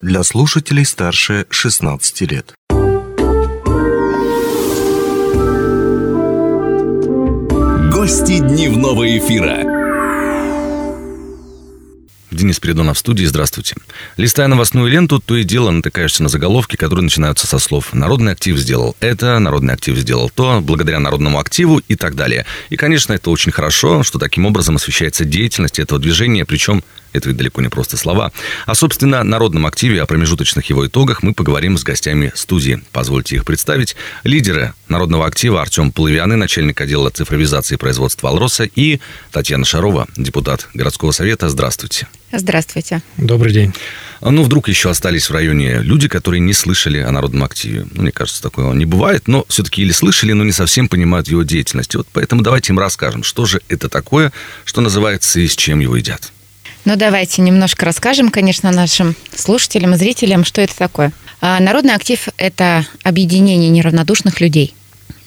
для слушателей старше 16 лет. Гости дневного эфира. Денис Передонов в студии. Здравствуйте. Листая новостную ленту, то и дело натыкаешься на заголовки, которые начинаются со слов «Народный актив сделал это», «Народный актив сделал то», «Благодаря народному активу» и так далее. И, конечно, это очень хорошо, что таким образом освещается деятельность этого движения, причем это ведь далеко не просто слова. А, собственно, народном активе, о промежуточных его итогах мы поговорим с гостями студии. Позвольте их представить. Лидеры народного актива Артем Половианы, начальник отдела цифровизации и производства «Алроса», и Татьяна Шарова, депутат городского совета. Здравствуйте. Здравствуйте. Добрый день. А, ну, вдруг еще остались в районе люди, которые не слышали о народном активе. Ну, мне кажется, такого не бывает, но все-таки или слышали, но не совсем понимают его деятельность. Вот поэтому давайте им расскажем, что же это такое, что называется и с чем его едят. Ну, давайте немножко расскажем, конечно, нашим слушателям зрителям, что это такое. А, народный актив – это объединение неравнодушных людей.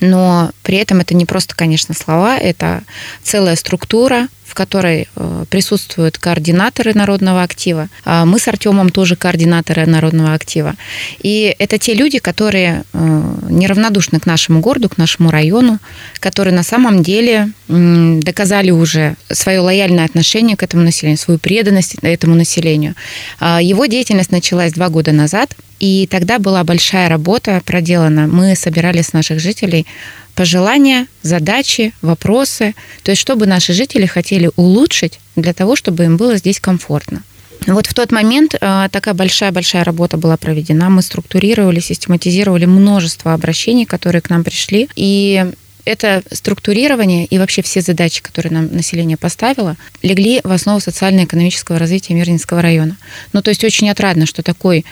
Но при этом это не просто, конечно, слова, это целая структура, в которой э, присутствуют координаторы народного актива. А мы с Артемом тоже координаторы народного актива. И это те люди, которые э, неравнодушны к нашему городу, к нашему району, которые на самом деле доказали уже свое лояльное отношение к этому населению, свою преданность этому населению. А его деятельность началась два года назад, и тогда была большая работа проделана. Мы собирали с наших жителей пожелания, задачи, вопросы, то есть чтобы наши жители хотели улучшить для того, чтобы им было здесь комфортно. Вот в тот момент э, такая большая-большая работа была проведена. Мы структурировали, систематизировали множество обращений, которые к нам пришли. И это структурирование и вообще все задачи, которые нам население поставило, легли в основу социально-экономического развития Мирнинского района. Ну, то есть очень отрадно, что такой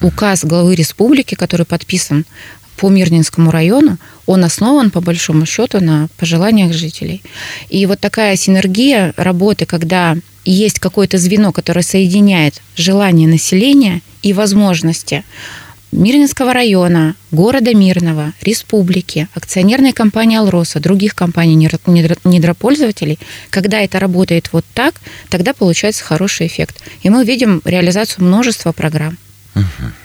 указ главы республики, который подписан по Мирнинскому району, он основан, по большому счету, на пожеланиях жителей. И вот такая синергия работы, когда есть какое-то звено, которое соединяет желание населения и возможности Мирнинского района, города Мирного, республики, акционерной компании «Алроса», других компаний недропользователей, когда это работает вот так, тогда получается хороший эффект. И мы видим реализацию множества программ.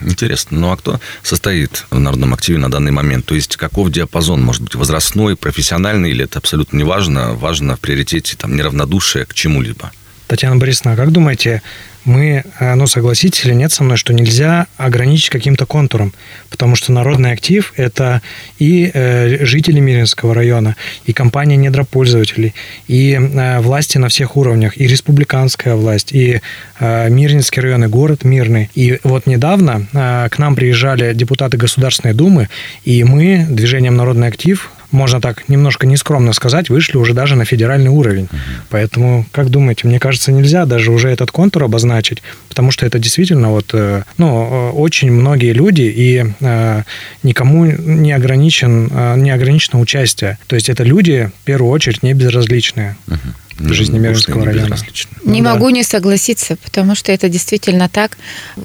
Интересно. Ну а кто состоит в народном активе на данный момент? То есть каков диапазон? Может быть, возрастной, профессиональный, или это абсолютно не важно? Важно в приоритете там, неравнодушие к чему-либо? Татьяна Борисовна, а как думаете, мы, э, ну, согласитесь или нет со мной, что нельзя ограничить каким-то контуром, потому что народный актив – это и э, жители Миринского района, и компания недропользователей, и э, власти на всех уровнях, и республиканская власть, и э, Мирнинский район, и город Мирный. И вот недавно э, к нам приезжали депутаты Государственной Думы, и мы, движением «Народный актив», можно так немножко нескромно сказать, вышли уже даже на федеральный уровень. Угу. Поэтому, как думаете, мне кажется, нельзя даже уже этот контур обозначить, потому что это действительно вот, э, ну, э, очень многие люди и э, никому не ограничен, не ограничено участие. То есть это люди, в первую очередь, не безразличные. Угу в жизни Мирнского района. Не ну, могу да. не согласиться, потому что это действительно так.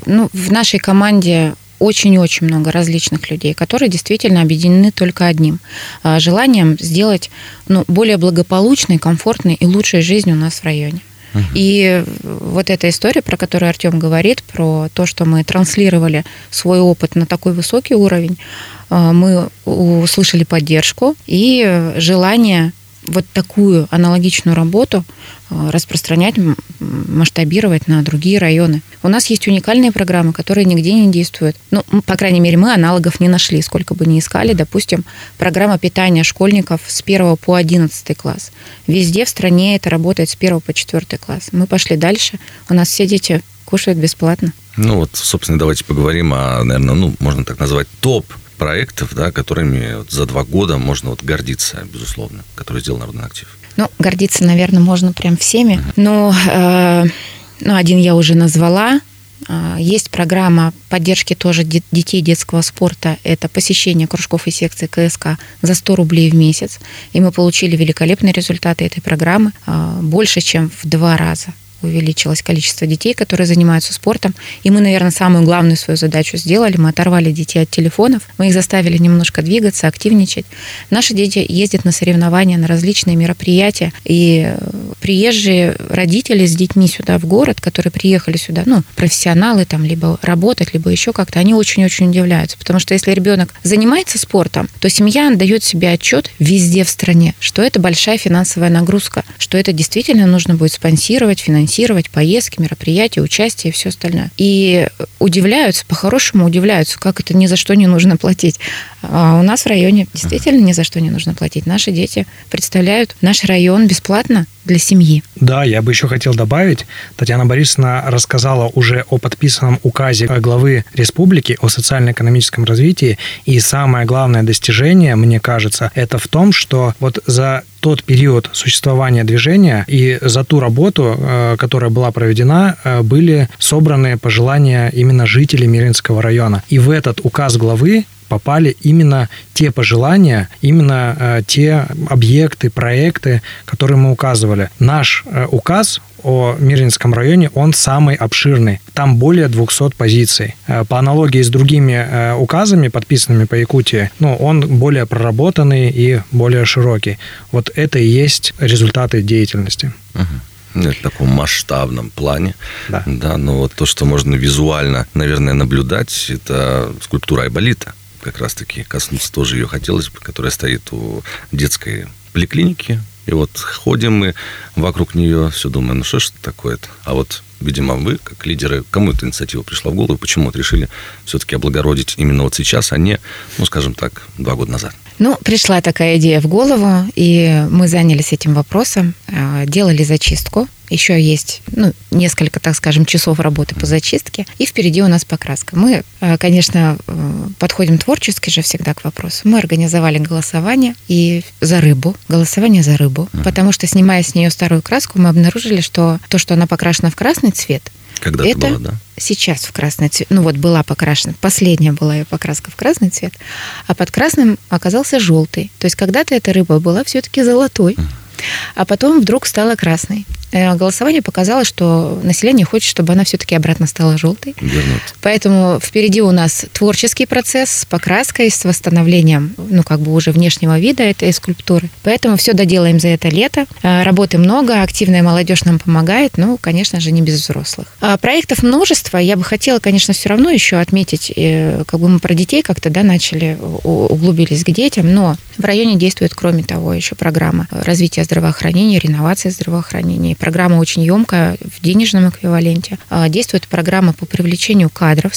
Ну, в нашей команде очень-очень много различных людей, которые действительно объединены только одним а, желанием сделать ну, более благополучной, комфортной и лучшей жизнь у нас в районе. И вот эта история, про которую Артем говорит, про то, что мы транслировали свой опыт на такой высокий уровень, а, мы услышали поддержку и желание вот такую аналогичную работу э, распространять, масштабировать на другие районы. У нас есть уникальные программы, которые нигде не действуют. Ну, по крайней мере, мы аналогов не нашли, сколько бы ни искали. Допустим, программа питания школьников с 1 по 11 класс. Везде в стране это работает с 1 по 4 класс. Мы пошли дальше. У нас все дети кушают бесплатно. Ну вот, собственно, давайте поговорим о, наверное, ну, можно так назвать, топ проектов, да, которыми вот за два года можно вот гордиться, безусловно, которые сделал Народный актив? Ну, гордиться, наверное, можно прям всеми. Uh-huh. Но э, ну, один я уже назвала. Э, есть программа поддержки тоже детей детского спорта. Это посещение кружков и секций КСК за 100 рублей в месяц. И мы получили великолепные результаты этой программы. Э, больше, чем в два раза увеличилось количество детей, которые занимаются спортом. И мы, наверное, самую главную свою задачу сделали. Мы оторвали детей от телефонов, мы их заставили немножко двигаться, активничать. Наши дети ездят на соревнования, на различные мероприятия. И приезжие родители с детьми сюда в город, которые приехали сюда, ну, профессионалы там, либо работать, либо еще как-то, они очень-очень удивляются. Потому что если ребенок занимается спортом, то семья дает себе отчет везде в стране, что это большая финансовая нагрузка, что это действительно нужно будет спонсировать, финансировать поездки, мероприятия, участие и все остальное. И удивляются, по-хорошему удивляются, как это ни за что не нужно платить. А у нас в районе действительно ни за что не нужно платить. Наши дети представляют наш район бесплатно для семьи. Да, я бы еще хотел добавить, Татьяна Борисовна рассказала уже о подписанном указе главы республики о социально-экономическом развитии, и самое главное достижение, мне кажется, это в том, что вот за тот период существования движения и за ту работу, э, которая была проведена, э, были собраны пожелания именно жителей Миринского района. И в этот указ главы попали именно те пожелания, именно э, те объекты, проекты, которые мы указывали. Наш э, указ о Мирнинском районе, он самый обширный. Там более 200 позиций. Э, по аналогии с другими э, указами, подписанными по Якутии, ну, он более проработанный и более широкий. Вот это и есть результаты деятельности. Угу в таком масштабном плане. Да. да. Но вот то, что можно визуально, наверное, наблюдать, это скульптура Айболита как раз-таки коснуться тоже ее хотелось бы, которая стоит у детской поликлиники. И вот ходим мы вокруг нее, все думаем, ну что ж такое-то? А вот, видимо, вы, как лидеры, кому эта инициатива пришла в голову, почему вот решили все-таки облагородить именно вот сейчас, а не, ну, скажем так, два года назад? Ну, пришла такая идея в голову, и мы занялись этим вопросом, а, делали зачистку. Еще есть ну, несколько, так скажем, часов работы по зачистке, и впереди у нас покраска. Мы, а, конечно, э, подходим творчески же всегда к вопросу. Мы организовали голосование и за рыбу, голосование за рыбу, потому что, снимая с нее старую краску, мы обнаружили, что то, что она покрашена в красный цвет, когда это было, да? сейчас в красный цвет. Ну вот была покрашена, последняя была ее покраска в красный цвет, а под красным оказался желтый. То есть когда-то эта рыба была все-таки золотой, а потом вдруг стала красной. Э, голосование показало, что население хочет, чтобы она все-таки обратно стала желтой. Вернуть. Поэтому впереди у нас творческий процесс с покраской, с восстановлением, ну, как бы уже внешнего вида этой скульптуры. Поэтому все доделаем за это лето. Э, работы много, активная молодежь нам помогает, ну, конечно же, не без взрослых. А проектов множество. Я бы хотела, конечно, все равно еще отметить, э, как бы мы про детей как-то, да, начали, углубились к детям, но в районе действует, кроме того, еще программа развития здравоохранения, реновации здравоохранения, программа очень емкая в денежном эквиваленте. А, действует программа по привлечению кадров,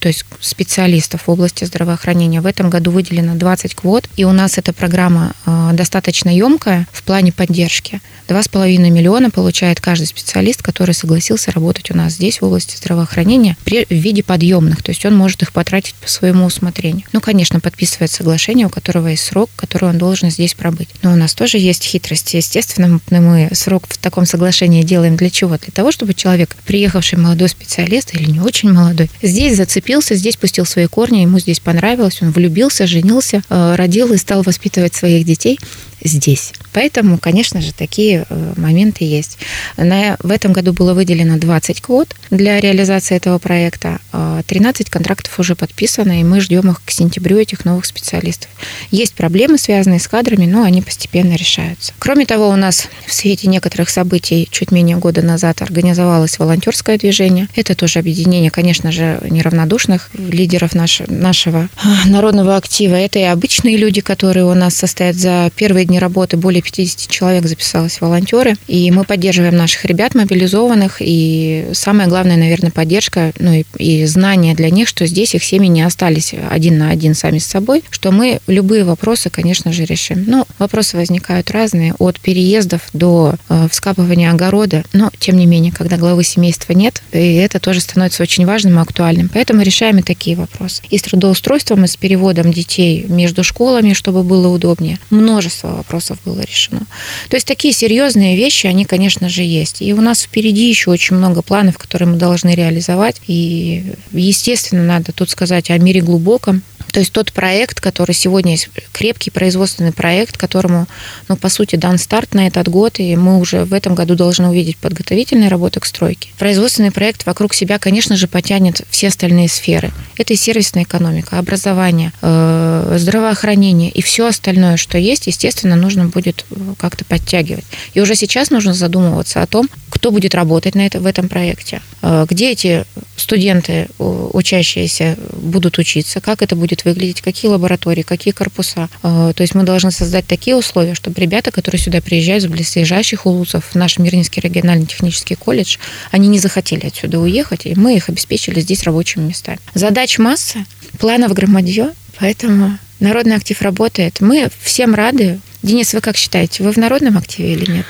то есть специалистов в области здравоохранения. В этом году выделено 20 квот, и у нас эта программа а, достаточно емкая в плане поддержки. 2,5 миллиона получает каждый специалист, который согласился работать у нас здесь, в области здравоохранения, в виде подъемных. То есть он может их потратить по своему усмотрению. Ну, конечно, подписывает соглашение, у которого есть срок, который он должен здесь пробыть. Но у нас тоже есть хитрости. Естественно, мы срок в таком соглашении соглашение делаем для чего? Для того, чтобы человек, приехавший молодой специалист или не очень молодой, здесь зацепился, здесь пустил свои корни, ему здесь понравилось, он влюбился, женился, э, родил и стал воспитывать своих детей здесь. Поэтому, конечно же, такие э, моменты есть. На, в этом году было выделено 20 квот для реализации этого проекта. 13 а контрактов уже подписано, и мы ждем их к сентябрю, этих новых специалистов. Есть проблемы, связанные с кадрами, но они постепенно решаются. Кроме того, у нас в свете некоторых событий чуть менее года назад организовалось волонтерское движение. Это тоже объединение, конечно же, неравнодушных лидеров наш, нашего а, народного актива. Это и обычные люди, которые у нас состоят за первые дни работы более 50 человек записалось волонтеры. И мы поддерживаем наших ребят мобилизованных. И самое главное, наверное, поддержка ну, и, и знание для них, что здесь их семьи не остались один на один сами с собой, что мы любые вопросы, конечно же, решим. Ну, вопросы возникают разные, от переездов до э, вскапывания огорода. Но, тем не менее, когда главы семейства нет, и это тоже становится очень важным и актуальным. Поэтому решаем и такие вопросы. И с трудоустройством, и с переводом детей между школами, чтобы было удобнее. Множество вопросов было решено. То есть такие серьезные вещи, они, конечно же, есть. И у нас впереди еще очень много планов, которые мы должны реализовать. И, естественно, надо тут сказать о мире глубоком, То есть тот проект, который сегодня есть, крепкий производственный проект, которому, ну, по сути, дан старт на этот год, и мы уже в этом году должны увидеть подготовительные работы к стройке. Производственный проект вокруг себя, конечно же, потянет все остальные сферы. Это и сервисная экономика, образование, э, здравоохранение и все остальное, что есть, естественно, нужно будет э, как-то подтягивать. И уже сейчас нужно задумываться о том, кто будет работать на это, в этом проекте, э, где эти студенты, учащиеся, будут учиться, как это будет выглядеть, какие лаборатории, какие корпуса. То есть мы должны создать такие условия, чтобы ребята, которые сюда приезжают с близлежащих улусов, в наш Мирнинский региональный технический колледж, они не захотели отсюда уехать, и мы их обеспечили здесь рабочими местами. Задач масса, планов громадье, поэтому народный актив работает. Мы всем рады. Денис, вы как считаете, вы в народном активе или нет?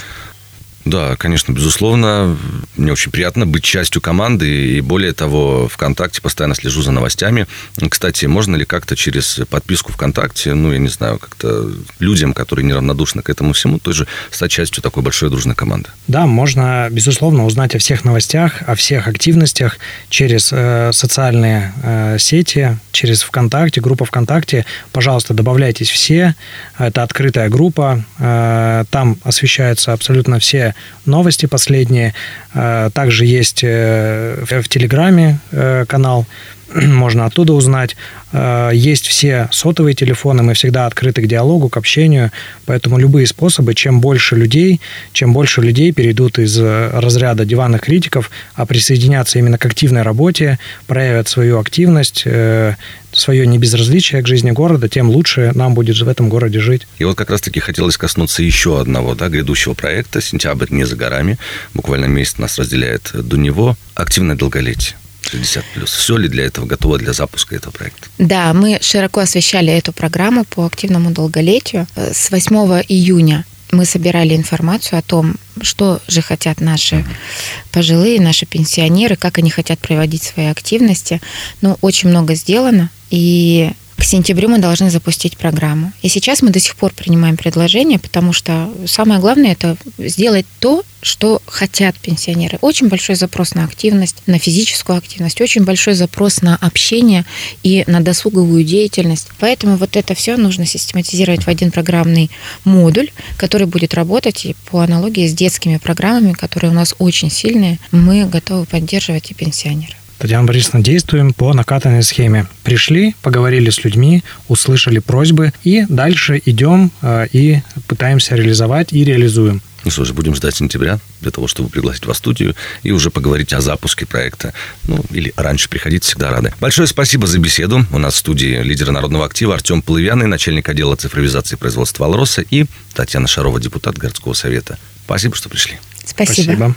Да, конечно, безусловно. Мне очень приятно быть частью команды. И более того, ВКонтакте постоянно слежу за новостями. Кстати, можно ли как-то через подписку ВКонтакте, ну, я не знаю, как-то людям, которые неравнодушны к этому всему, тоже стать частью такой большой дружной команды? Да, можно, безусловно, узнать о всех новостях, о всех активностях через э, социальные э, сети, через ВКонтакте, группа ВКонтакте. Пожалуйста, добавляйтесь все. Это открытая группа. Э, там освещаются абсолютно все новости последние. Э, также есть э, в Телеграме э, канал, можно оттуда узнать. Есть все сотовые телефоны, мы всегда открыты к диалогу, к общению, поэтому любые способы, чем больше людей, чем больше людей перейдут из разряда диванных критиков, а присоединятся именно к активной работе, проявят свою активность, свое небезразличие к жизни города, тем лучше нам будет в этом городе жить. И вот как раз-таки хотелось коснуться еще одного да, грядущего проекта. Сентябрь не за горами. Буквально месяц нас разделяет до него. Активное долголетие. 60 плюс. Все ли для этого готово для запуска этого проекта? Да, мы широко освещали эту программу по активному долголетию. С 8 июня мы собирали информацию о том, что же хотят наши пожилые, наши пенсионеры, как они хотят проводить свои активности. Ну, очень много сделано. И к сентябрю мы должны запустить программу. И сейчас мы до сих пор принимаем предложения, потому что самое главное это сделать то, что хотят пенсионеры. Очень большой запрос на активность, на физическую активность, очень большой запрос на общение и на досуговую деятельность. Поэтому вот это все нужно систематизировать в один программный модуль, который будет работать и по аналогии с детскими программами, которые у нас очень сильные. Мы готовы поддерживать и пенсионеров. Татьяна Борисовна, действуем по накатанной схеме. Пришли, поговорили с людьми, услышали просьбы, и дальше идем э, и пытаемся реализовать и реализуем. Ну что ж, будем ждать сентября для того, чтобы пригласить вас в студию и уже поговорить о запуске проекта. Ну, или раньше приходить, всегда рады. Большое спасибо за беседу. У нас в студии лидер народного актива Артем Полывяный, начальник отдела цифровизации производства «Алроса» и Татьяна Шарова, депутат городского совета. Спасибо, что пришли. Спасибо. Спасибо.